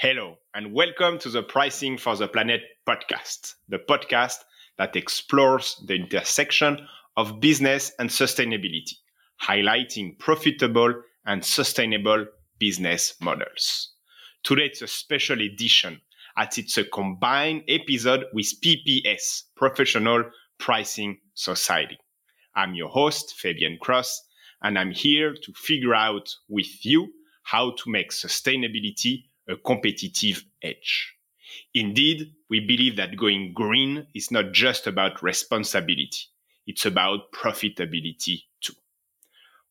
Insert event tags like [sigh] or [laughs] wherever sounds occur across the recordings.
Hello, and welcome to the Pricing for the Planet podcast, the podcast that explores the intersection of business and sustainability, highlighting profitable and sustainable business models. Today, it's a special edition as it's a combined episode with PPS, Professional Pricing Society. I'm your host, Fabien Cros, and I'm here to figure out with you how to make sustainability a competitive edge. Indeed, we believe that going green is not just about responsibility. It's about profitability too.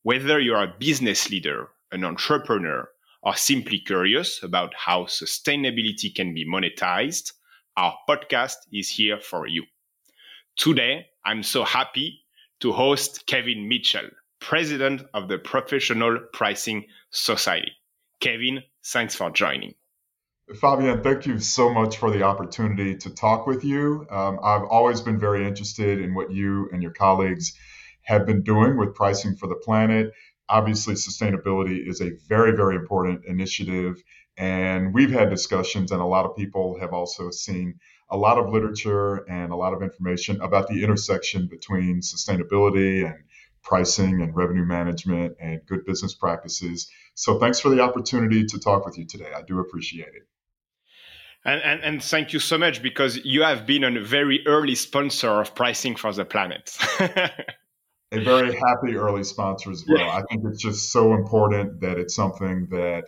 Whether you're a business leader, an entrepreneur, or simply curious about how sustainability can be monetized, our podcast is here for you. Today, I'm so happy to host Kevin Mitchell, president of the Professional Pricing Society. Kevin, thanks for joining. Fabien, thank you so much for the opportunity to talk with you. Um, I've always been very interested in what you and your colleagues have been doing with pricing for the planet. Obviously, sustainability is a very, very important initiative. And we've had discussions, and a lot of people have also seen a lot of literature and a lot of information about the intersection between sustainability and pricing and revenue management and good business practices. So, thanks for the opportunity to talk with you today. I do appreciate it. And, and, and thank you so much because you have been a very early sponsor of Pricing for the Planet. [laughs] a very happy early sponsor as well. Yeah. I think it's just so important that it's something that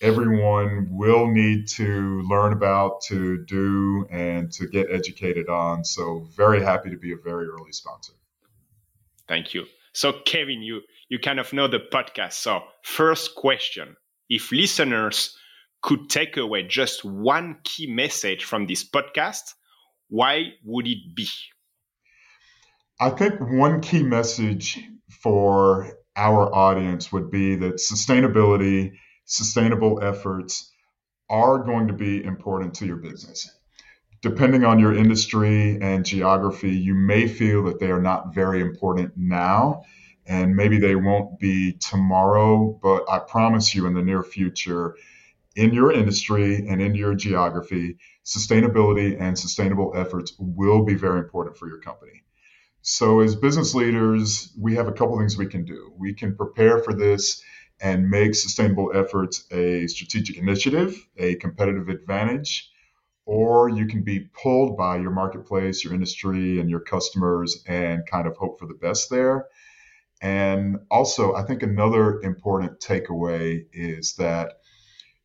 everyone will need to learn about, to do, and to get educated on. So, very happy to be a very early sponsor. Thank you. So, Kevin, you you kind of know the podcast. So, first question: If listeners could take away just one key message from this podcast, why would it be? I think one key message for our audience would be that sustainability, sustainable efforts are going to be important to your business. Depending on your industry and geography, you may feel that they are not very important now, and maybe they won't be tomorrow, but I promise you in the near future, in your industry and in your geography, sustainability and sustainable efforts will be very important for your company. So, as business leaders, we have a couple things we can do. We can prepare for this and make sustainable efforts a strategic initiative, a competitive advantage, or you can be pulled by your marketplace, your industry, and your customers and kind of hope for the best there. And also, I think another important takeaway is that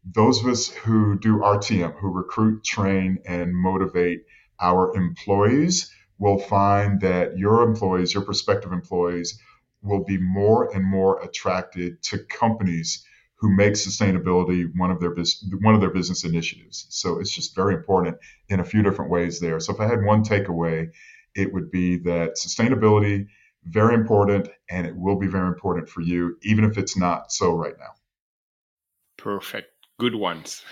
those of us who do RTM, who recruit, train, and motivate our employees, will find that your employees, your prospective employees, will be more and more attracted to companies who make sustainability one of their one of their business initiatives. So it's just very important in a few different ways there. So if I had one takeaway, it would be that sustainability very important and it will be very important for you even if it's not so right now. Perfect good ones.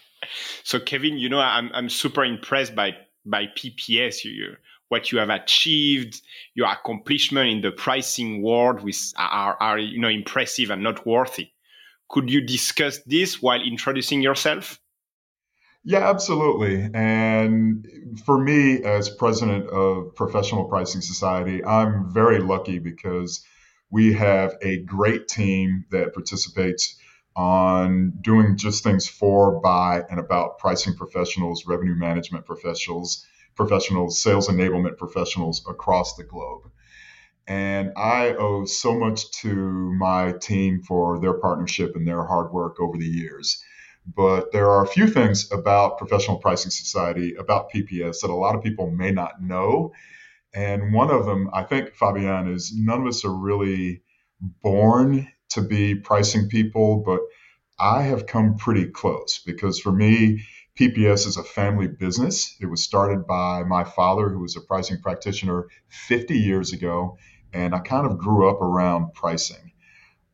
[laughs] so Kevin, you know, I'm I'm super impressed by by PPS. You, what you have achieved, your accomplishment in the pricing world, with are are you know impressive and not noteworthy. Could you discuss this while introducing yourself? Yeah, absolutely. And for me, as president of Professional Pricing Society, I'm very lucky because we have a great team that participates on doing just things for, by, and about pricing professionals, revenue management professionals, professionals, sales enablement professionals across the globe. And I owe so much to my team for their partnership and their hard work over the years. But there are a few things about Professional Pricing Society, about PPS, that a lot of people may not know. And one of them, I think, Fabien, is none of us are really born to be pricing people, but I have come pretty close because for me, PPS is a family business. It was started by my father, who was a pricing practitioner 50 years ago, and I kind of grew up around pricing.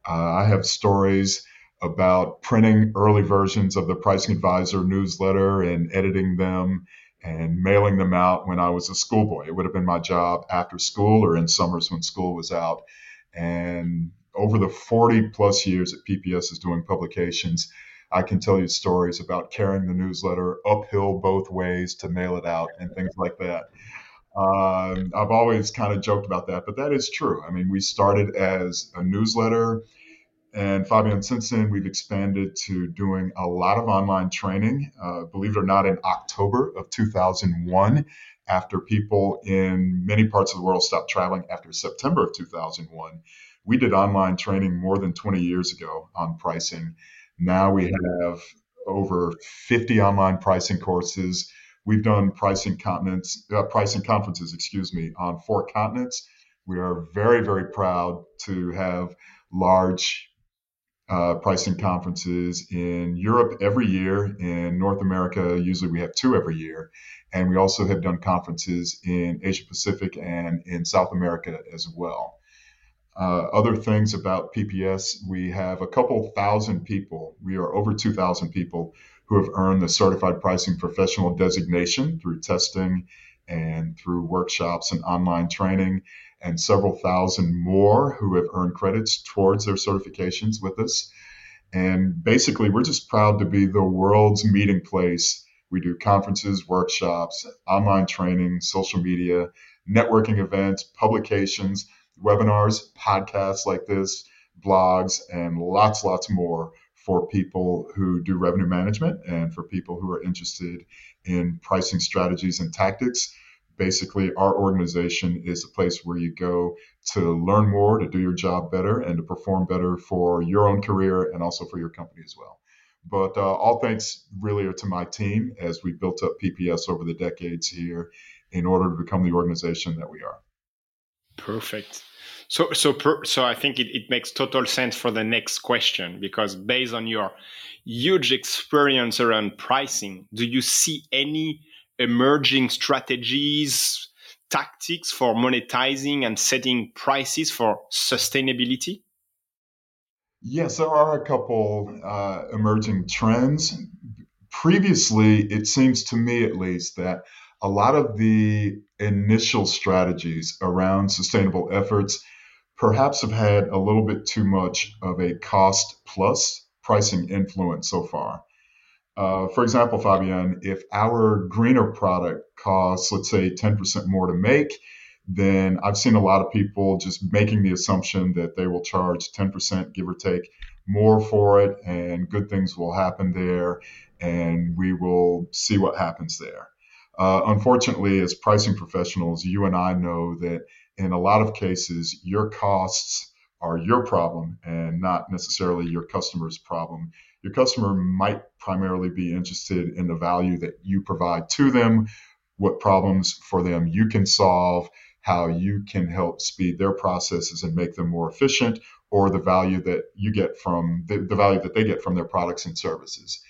Uh, I have stories about printing early versions of the Pricing Advisor newsletter and editing them and mailing them out when I was a schoolboy. It would have been my job after school or in summers when school was out. And over the 40 plus years that PPS is doing publications, I can tell you stories about carrying the newsletter uphill both ways to mail it out and things like that. Um, I've always kind of joked about that, but that is true. I mean, we started as a newsletter, and Fabien, since then, we've expanded to doing a lot of online training. Uh, believe it or not, in October of 2001, after people in many parts of the world stopped traveling after September of 2001, we did online training more than 20 years ago on pricing. Now we have over 50 online pricing courses We've done pricing continents, uh, pricing conferences, excuse me, on four continents. We are very, very proud to have large uh, pricing conferences in Europe every year. In North America, usually we have two every year. And we also have done conferences in Asia Pacific and in South America as well. Uh, other things about PPS, we have a couple thousand people. We are over 2,000 people who have earned the Certified Pricing Professional designation through testing and through workshops and online training, and several thousand more who have earned credits towards their certifications with us. And basically, we're just proud to be the world's meeting place. We do conferences, workshops, online training, social media, networking events, publications, webinars, podcasts like this, blogs, and lots, lots more for people who do revenue management and for people who are interested in pricing strategies and tactics. Basically, our organization is a place where you go to learn more, to do your job better, and to perform better for your own career and also for your company as well. But uh, all thanks really are to my team as we built up PPS over the decades here in order to become the organization that we are. Perfect. So, so, so I think it, it makes total sense for the next question because based on your huge experience around pricing, do you see any emerging strategies, tactics for monetizing and setting prices for sustainability? Yes, there are a couple uh, emerging trends. Previously, it seems to me at least that a lot of the initial strategies around sustainable efforts perhaps have had a little bit too much of a cost plus pricing influence so far. Uh, for example, Fabien, if our greener product costs, let's say, 10% more to make, then I've seen a lot of people just making the assumption that they will charge 10%, give or take, more for it, and good things will happen there, and we will see what happens there. Uh, unfortunately, as pricing professionals, you and I know that in a lot of cases, your costs are your problem and not necessarily your customer's problem. Your customer might primarily be interested in the value that you provide to them, what problems for them you can solve, how you can help speed their processes and make them more efficient, or the value that you get from the, the value that they get from their products and services.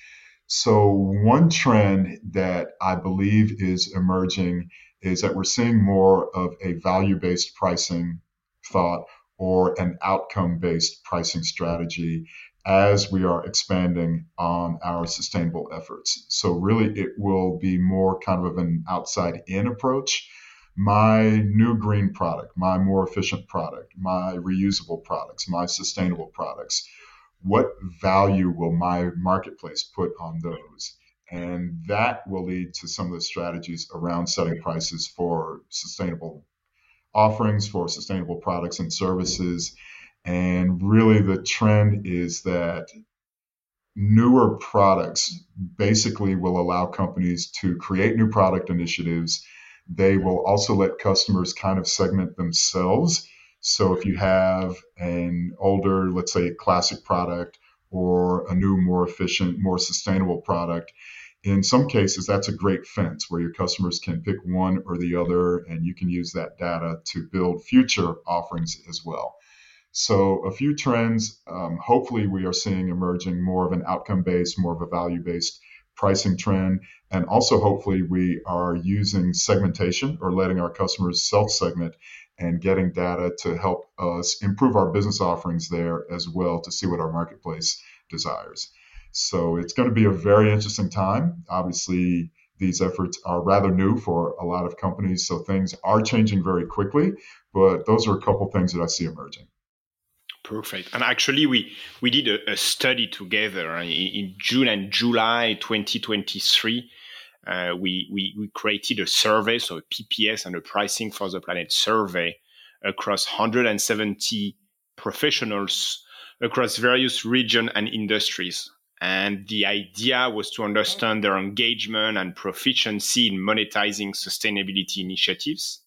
So, one trend that I believe is emerging is that we're seeing more of a value based pricing thought or an outcome based pricing strategy as we are expanding on our sustainable efforts. So, really, it will be more kind of an outside in approach. My new green product, my more efficient product, my reusable products, my sustainable products, what value will my marketplace put on those? And that will lead to some of the strategies around setting prices for sustainable offerings, for sustainable products and services. And really, the trend is that newer products basically will allow companies to create new product initiatives. They will also let customers kind of segment themselves. So if you have an older, let's say, classic product or a new, more efficient, more sustainable product, in some cases, that's a great fence where your customers can pick one or the other, and you can use that data to build future offerings as well. So, a few trends, um, hopefully, we are seeing emerging more of an outcome based, more of a value based pricing trend. And also, hopefully, we are using segmentation or letting our customers self segment and getting data to help us improve our business offerings there as well to see what our marketplace desires. So it's going to be a very interesting time. Obviously, these efforts are rather new for a lot of companies, so things are changing very quickly. But those are a couple things that I see emerging. Perfect. And actually, we we did a, a study together in, in, June and July 2023. Uh, we, we we created a survey, so a PPS and a pricing for the planet survey across 170 professionals across various regions and industries. And the idea was to understand their engagement and proficiency in monetizing sustainability initiatives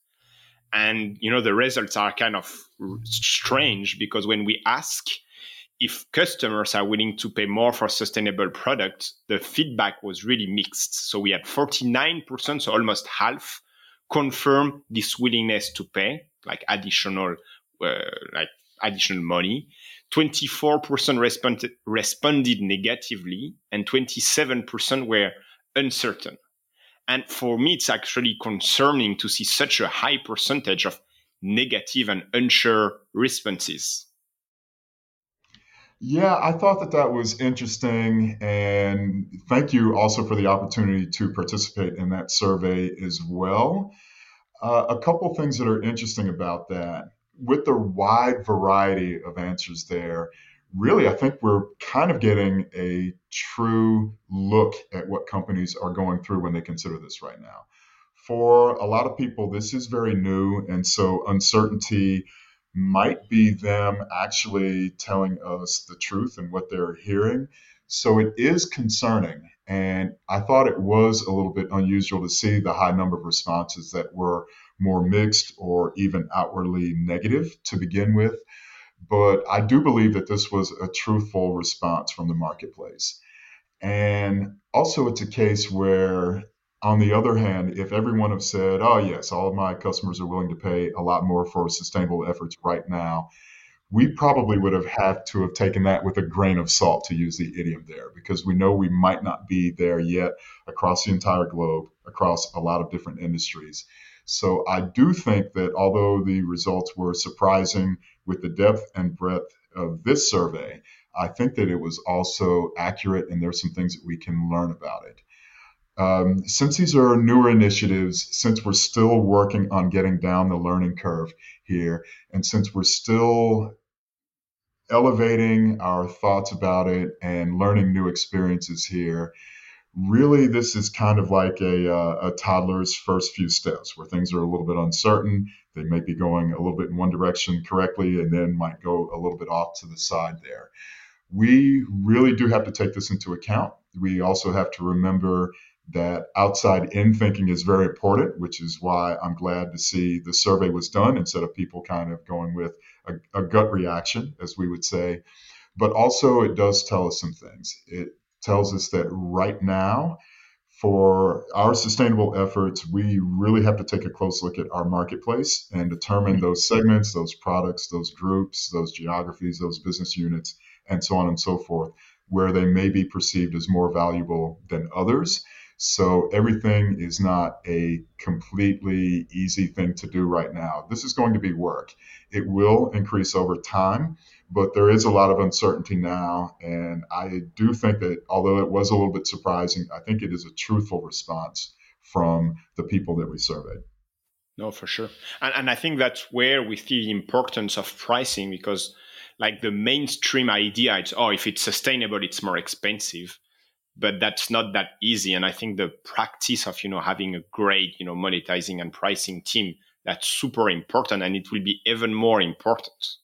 and, you know, the results are kind of strange because when we ask if customers are willing to pay more for sustainable products, the feedback was really mixed. So we had 49%, so almost half, confirm this willingness to pay, like additional, uh, like additional money. 24% responded, responded negatively, and 27% were uncertain. And for me, it's actually concerning to see such a high percentage of negative and unsure responses. Yeah, I thought that that was interesting. And thank you also for the opportunity to participate in that survey as well. Uh, a couple things that are interesting about that. With the wide variety of answers there, really, I think we're kind of getting a true look at what companies are going through when they consider this right now. For a lot of people, this is very new, and so uncertainty might be them actually telling us the truth and what they're hearing. So it is concerning. And I thought it was a little bit unusual to see the high number of responses that were more mixed or even outwardly negative to begin with. But I do believe that this was a truthful response from the marketplace. And also, it's a case where, on the other hand, if everyone have said, oh, yes, all of my customers are willing to pay a lot more for sustainable efforts right now, we probably would have had to have taken that with a grain of salt to use the idiom there because we know we might not be there yet across the entire globe, across a lot of different industries. So I do think that although the results were surprising with the depth and breadth of this survey, I think that it was also accurate and there's some things that we can learn about it. Um, since these are newer initiatives, since we're still working on getting down the learning curve here, and since we're still elevating our thoughts about it and learning new experiences here, really this is kind of like a, uh, a toddler's first few steps where things are a little bit uncertain they may be going a little bit in one direction correctly and then might go a little bit off to the side there. We really do have to take this into account. We also have to remember that outside in thinking is very important which is why i'm glad to see the survey was done instead of people kind of going with a, a gut reaction as we would say but also it does tell us some things it tells us that right now, for our sustainable efforts, we really have to take a close look at our marketplace and determine those segments, those products, those groups, those geographies, those business units, and so on and so forth, where they may be perceived as more valuable than others. So everything is not a completely easy thing to do right now. This is going to be work. It will increase over time but there is a lot of uncertainty now. And I do think that although it was a little bit surprising, I think it is a truthful response from the people that we surveyed. No, for sure. And, and I think that's where we see the importance of pricing because, like, the mainstream idea, it's, oh, if it's sustainable, it's more expensive. But that's not that easy. And I think the practice of, you know, having a great, you know, monetizing and pricing team, that's super important. And it will be even more important.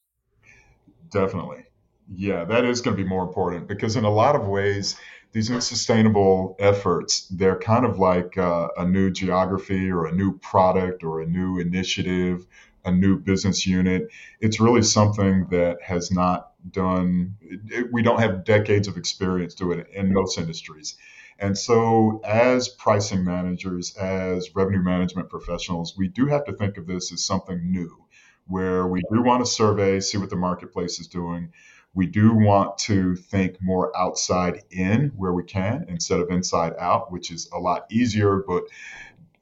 Definitely. Yeah, that is going to be more important because in a lot of ways, these sustainable efforts, they're kind of like uh, a new geography or a new product or a new initiative, a new business unit. It's really something that has not done, it, we don't have decades of experience doing it in most industries. And so, as pricing managers, as revenue management professionals, we do have to think of this as something new where we do want to survey, see what the marketplace is doing. We do want to think more outside in where we can instead of inside out, which is a lot easier, but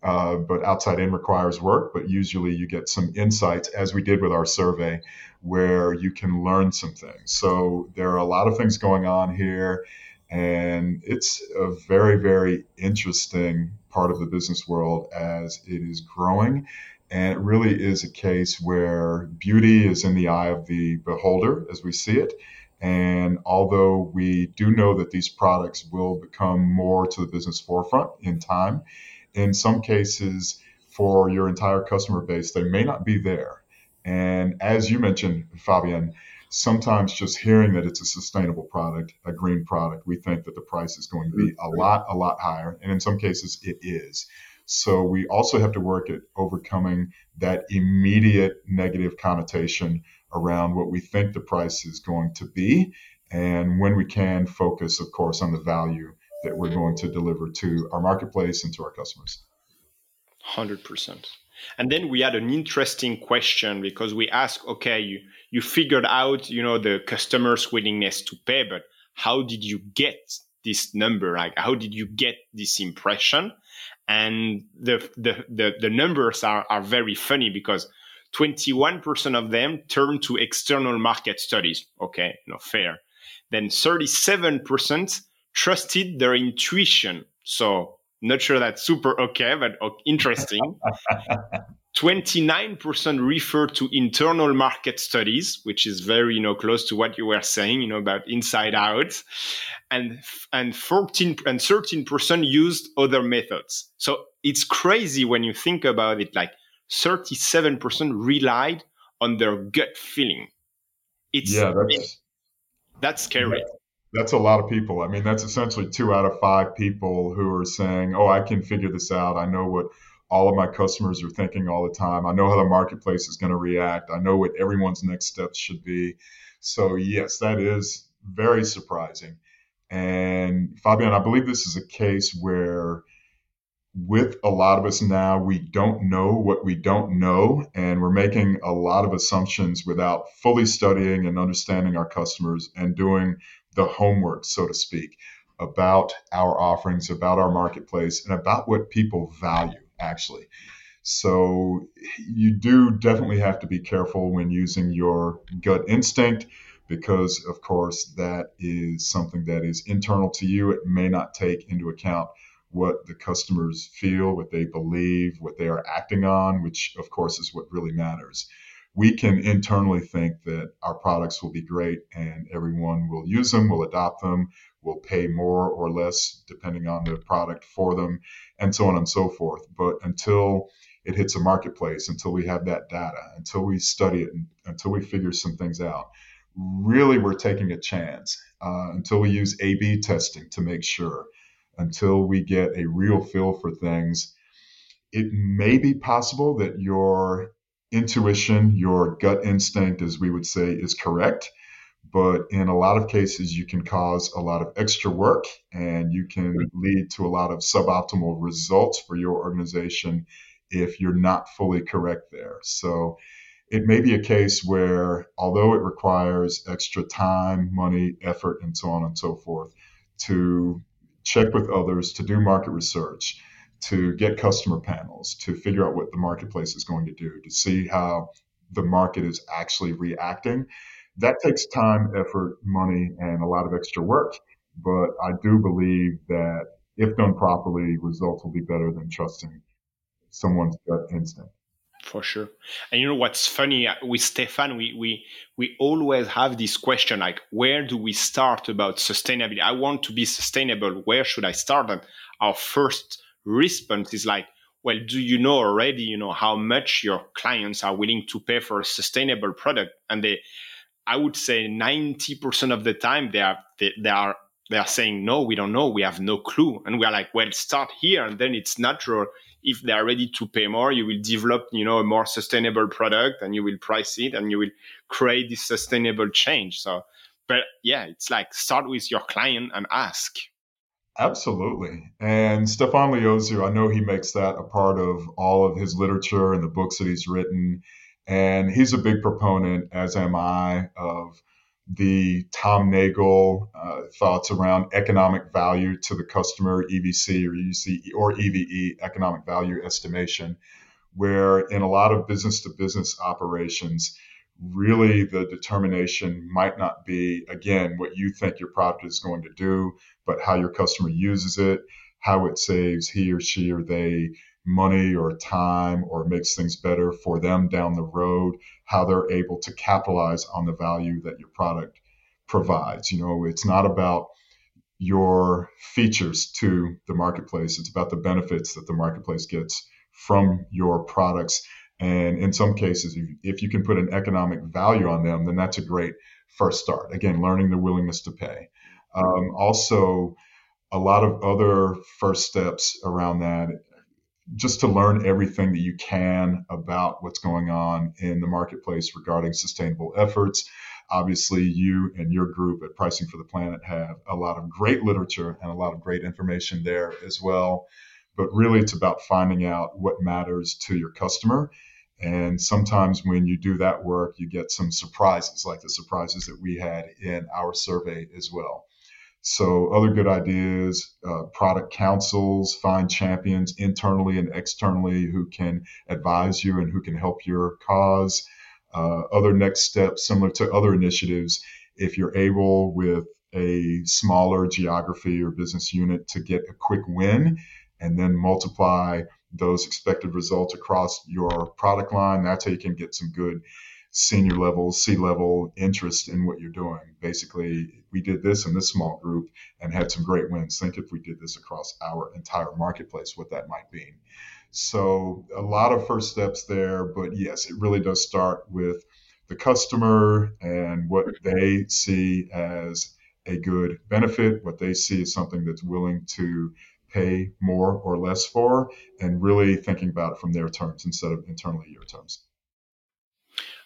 uh, but outside in requires work. But usually you get some insights, as we did with our survey, where you can learn some things. So there are a lot of things going on here, and it's a very, very interesting part of the business world as it is growing And it really is a case where beauty is in the eye of the beholder as we see it. And although we do know that these products will become more to the business forefront in time, in some cases, for your entire customer base, they may not be there. And as you mentioned, Fabien, sometimes just hearing that it's a sustainable product, a green product, we think that the price is going to be a mm-hmm. lot, a lot higher. And in some cases, it is. So we also have to work at overcoming that immediate negative connotation around what we think the price is going to be. And when we can, focus, of course, on the value that we're going to deliver to our marketplace and to our customers. 100%. And then we had an interesting question because we asked, okay, you, you figured out, you know, the customer's willingness to pay, but how did you get this number? Like, how did you get this impression? And the, the, the, the numbers are, are very funny because 21% of them turn to external market studies. Okay, no fair. Then 37% trusted their intuition. So not sure that's super okay, but interesting. [laughs] 29% refer to internal market studies, which is very, you know, close to what you were saying, you know, about inside out. And, and 14 and 13% used other methods. So it's crazy when you think about it, like 37% relied on their gut feeling. It's, yeah, that's, [laughs] that's scary. Yeah that's a lot of people. I mean, that's essentially two out of five people who are saying, "Oh, I can figure this out. I know what all of my customers are thinking all the time. I know how the marketplace is going to react. I know what everyone's next steps should be." So, yes, that is very surprising. And Fabien, I believe this is a case where with a lot of us now, we don't know what we don't know, and we're making a lot of assumptions without fully studying and understanding our customers and doing the homework, so to speak, about our offerings, about our marketplace, and about what people value actually. So you do definitely have to be careful when using your gut instinct because, of course, that is something that is internal to you. It may not take into account what the customers feel, what they believe, what they are acting on, which, of course, is what really matters we can internally think that our products will be great and everyone will use them, will adopt them, will pay more or less depending on the product for them, and so on and so forth. But until it hits a marketplace, until we have that data, until we study it, until we figure some things out, really we're taking a chance. Uh, until we use A B testing to make sure, until we get a real feel for things, it may be possible that your intuition, your gut instinct, as we would say, is correct. But in a lot of cases, you can cause a lot of extra work and you can lead to a lot of suboptimal results for your organization if you're not fully correct there. So it may be a case where, although it requires extra time, money, effort, and so on and so forth, to check with others, to do market research, to get customer panels, to figure out what the marketplace is going to do, to see how the market is actually reacting. That takes time, effort, money, and a lot of extra work. But I do believe that if done properly, results will be better than trusting someone's gut instinct. For sure. And you know what's funny uh, with Stephan, we, we we always have this question like where do we start about sustainability? I want to be sustainable. Where should I start? And our first response is like, well, do you know already, you know, how much your clients are willing to pay for a sustainable product? And they, I would say 90% of the time they are, they, they are, they are saying, no, we don't know. We have no clue. And we're like, well, start here. And then it's natural. If they are ready to pay more, you will develop, you know, a more sustainable product and you will price it and you will create this sustainable change. So, but yeah, it's like start with your client and ask. Absolutely. And Stephan Liozu, I know he makes that a part of all of his literature and the books that he's written. And he's a big proponent, as am I, of the Tom Nagle uh, thoughts around economic value to the customer, EVC or EVC or EVE, economic value estimation, where in a lot of business to business operations, really the determination might not be, again, what you think your product is going to do, but how your customer uses it, how it saves he or she or they money or time or makes things better for them down the road, how they're able to capitalize on the value that your product provides. You know, it's not about your features to the marketplace, it's about the benefits that the marketplace gets from your products. And in some cases, if, you can put an economic value on them, then that's a great first start. Again, learning the willingness to pay. Um, also, a lot of other first steps around that just to learn everything that you can about what's going on in the marketplace regarding sustainable efforts. Obviously, you and your group at Pricing for the Planet have a lot of great literature and a lot of great information there as well. But really, it's about finding out what matters to your customer. And sometimes when you do that work, you get some surprises, like the surprises that we had in our survey as well. So, other good ideas, uh, product councils, find champions internally and externally who can advise you and who can help your cause. Uh, other next steps, similar to other initiatives, if you're able with a smaller geography or business unit to get a quick win and then multiply those expected results across your product line, that's how you can get some good senior level, C level interest in what you're doing. Basically, we did this in this small group and had some great wins. Think if we did this across our entire marketplace, what that might mean. So, a lot of first steps there, but yes, it really does start with the customer and what they see as a good benefit, what they see as something that's willing to pay more or less for, and really thinking about it from their terms instead of internally your terms.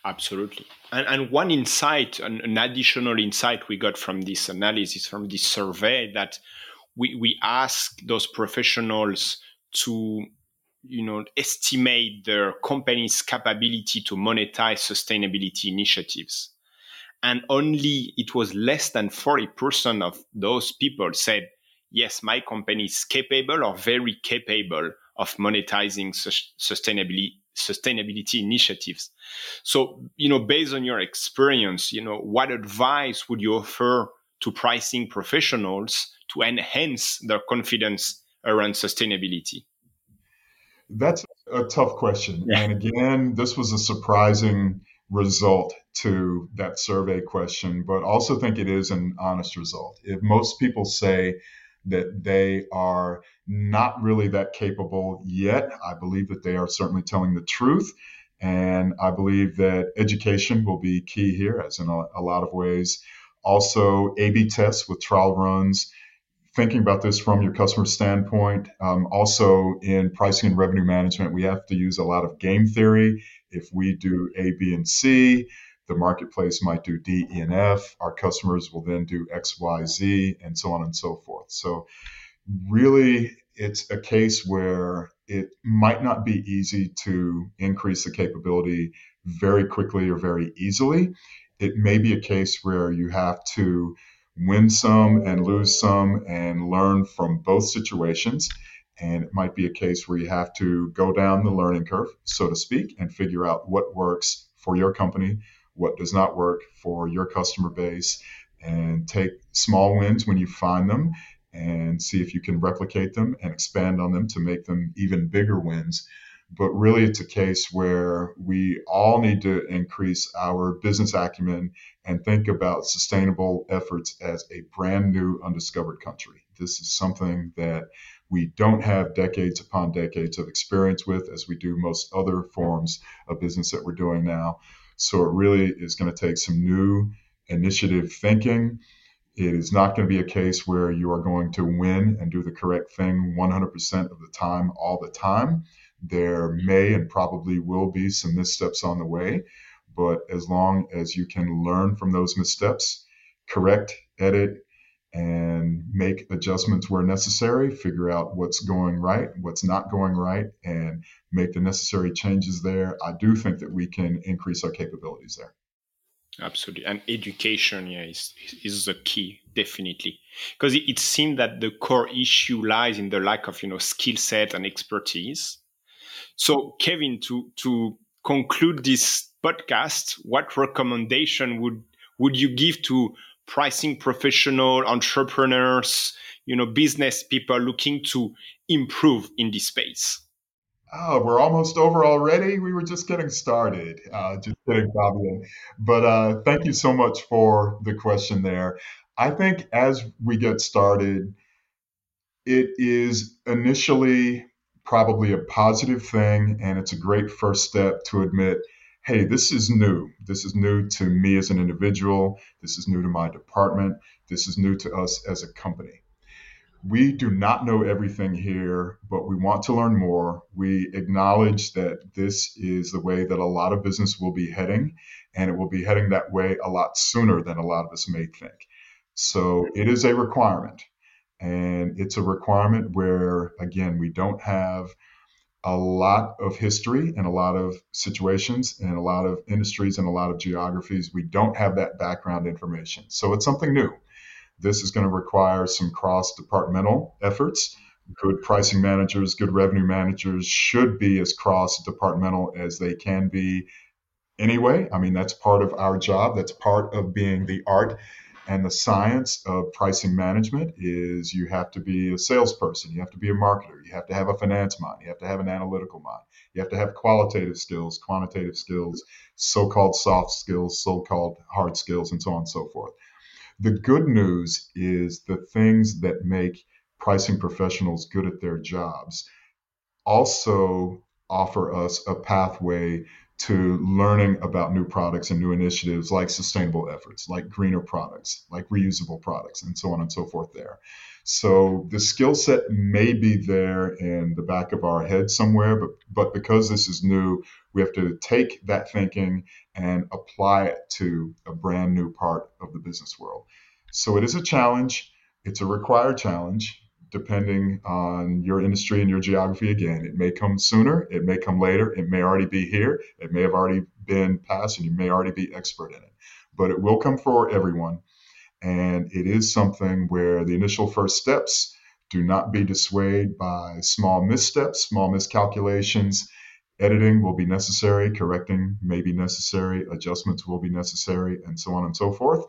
Absolutely. And, and one insight, an, an, additional insight we got from this analysis, from this survey, that we, we ask those professionals to you know estimate their company's capability to monetize sustainability initiatives and only it was less than 40% of those people said yes my company is capable or very capable of monetizing su- sustainability sustainability initiatives. So, you know, based on your experience, you know, what advice would you offer to pricing professionals to enhance their confidence around sustainability? That's a tough question. Yeah. And again, this was a surprising result to that survey question, but also think it is an honest result. If most people say that they are not really that capable yet. I believe that they are certainly telling the truth. And I believe that education will be key here, as in a, a lot of ways. Also, A B tests with trial runs, thinking about this from your customer standpoint. Um, also, in pricing and revenue management, we have to use a lot of game theory. If we do A, B, and C, the marketplace might do D, E, and F. Our customers will then do X, Y, Z, and so on and so forth. So, really, it's a case where it might not be easy to increase the capability very quickly or very easily. It may be a case where you have to win some and lose some and learn from both situations. And it might be a case where you have to go down the learning curve, so to speak, and figure out what works for your company, what does not work for your customer base, and take small wins when you find them and see if you can replicate them and expand on them to make them even bigger wins. But really, it's a case where we all need to increase our business acumen and think about sustainable efforts as a brand new undiscovered country. This is something that we don't have decades upon decades of experience with, as we do most other forms of business that we're doing now. So it really is going to take some new initiative thinking. It is not going to be a case where you are going to win and do the correct thing 100% of the time, all the time. There may and probably will be some missteps on the way, but as long as you can learn from those missteps, correct, edit, and make adjustments where necessary, figure out what's going right, what's not going right, and make the necessary changes there. I do think that we can increase our capabilities there. Absolutely, and education, yeah, is is the key definitely because it, seems that the core issue lies in the lack of you know skill set and expertise. So, Kevin, to to conclude this podcast, what recommendation would would you give to pricing professional entrepreneurs, you know, business people looking to improve in this space? Oh, we're almost over already. We were just getting started. Uh, just kidding, Fabien. But uh, thank you so much for the question there. I think as we get started, it is initially probably a positive thing, and it's a great first step to admit hey, this is new. This is new to me as an individual. This is new to my department. This is new to us as a company. We do not know everything here, but we want to learn more. We acknowledge that this is the way that a lot of business will be heading, and it will be heading that way a lot sooner than a lot of us may think. So it is a requirement. And it's a requirement where, again, we don't have a lot of history and a lot of situations and a lot of industries and a lot of geographies. We don't have that background information. So it's something new. This is going to require some cross departmental efforts. Good pricing managers, good revenue managers should be as cross departmental as they can be anyway. I mean, that's part of our job. That's part of being the art and the science of pricing management is you have to be a salesperson, you have to be a marketer, you have to have a finance mind, you have to have an analytical mind, you have to have qualitative skills, quantitative skills, so called soft skills, so called hard skills, and so on and so forth. The good news is the things that make pricing professionals good at their jobs also offer us a pathway to learning about new products and new initiatives like sustainable efforts, like greener products, like reusable products, and so on and so forth there. So the skill set may be there in the back of our head somewhere, but, but because this is new, we have to take that thinking and apply it to a brand new part of the business world. So it is a challenge. It's a required challenge depending on your industry and your geography again. It may come sooner, it may come later, it may already be here, it may have already been passed, and you may already be expert in it. But it will come for everyone. And it is something where the initial first steps do not be dissuaded by small missteps, small miscalculations. Editing will be necessary, correcting may be necessary, adjustments will be necessary, and so on and so forth.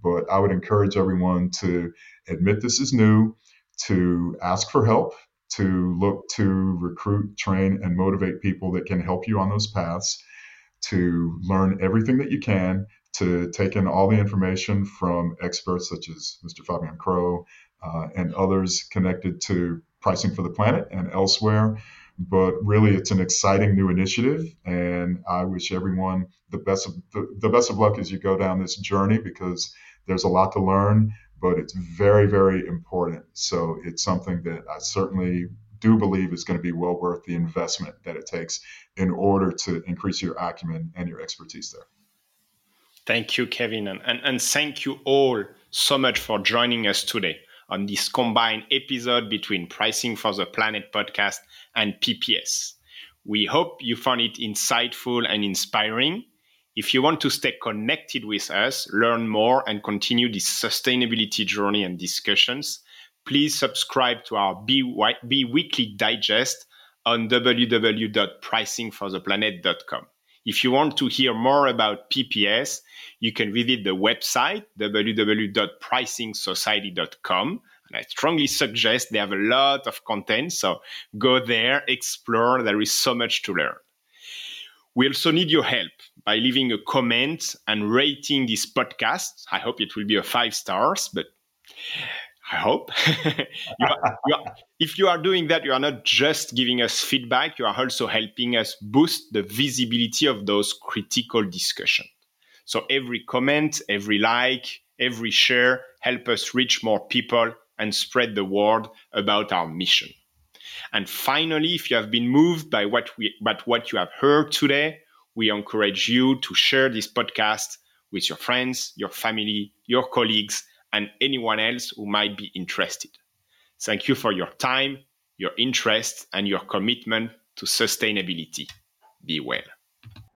But I would encourage everyone to admit this is new, to ask for help, to look to recruit, train, and motivate people that can help you on those paths, to learn everything that you can, to take in all the information from experts such as Mr. Fabien Cros uh, and others connected to pricing for the planet and elsewhere. But really, it's an exciting new initiative, and I wish everyone the best of the, the best of luck as you go down this journey because there's a lot to learn but it's very, very important. So it's something that I certainly do believe is going to be well worth the investment that it takes in order to increase your acumen and your expertise there. Thank you, Kevin. And, and, thank you all so much for joining us today on this combined episode between Pricing for the Planet podcast and PPS. We hope you found it insightful and inspiring. If you want to stay connected with us, learn more, and continue this sustainability journey and discussions, please subscribe to our B, Weekly Digest on www.pricingfortheplanet.com. If you want to hear more about PPS, you can visit the website www.pricingsociety.com. And I strongly suggest they have a lot of content, so go there, explore. There is so much to learn. We also need your help by leaving a comment and rating this podcast. I hope it will be a five stars, but I hope. [laughs] you are, you are, if you are doing that, you are not just giving us feedback, you are also helping us boost the visibility of those critical discussions. So every comment, every like, every share help us reach more people and spread the word about our mission. And finally, if you have been moved by what we by what you have heard today, we encourage you to share this podcast with your friends, your family, your colleagues, and anyone else who might be interested. Thank you for your time, your interest, and your commitment to sustainability. Be well.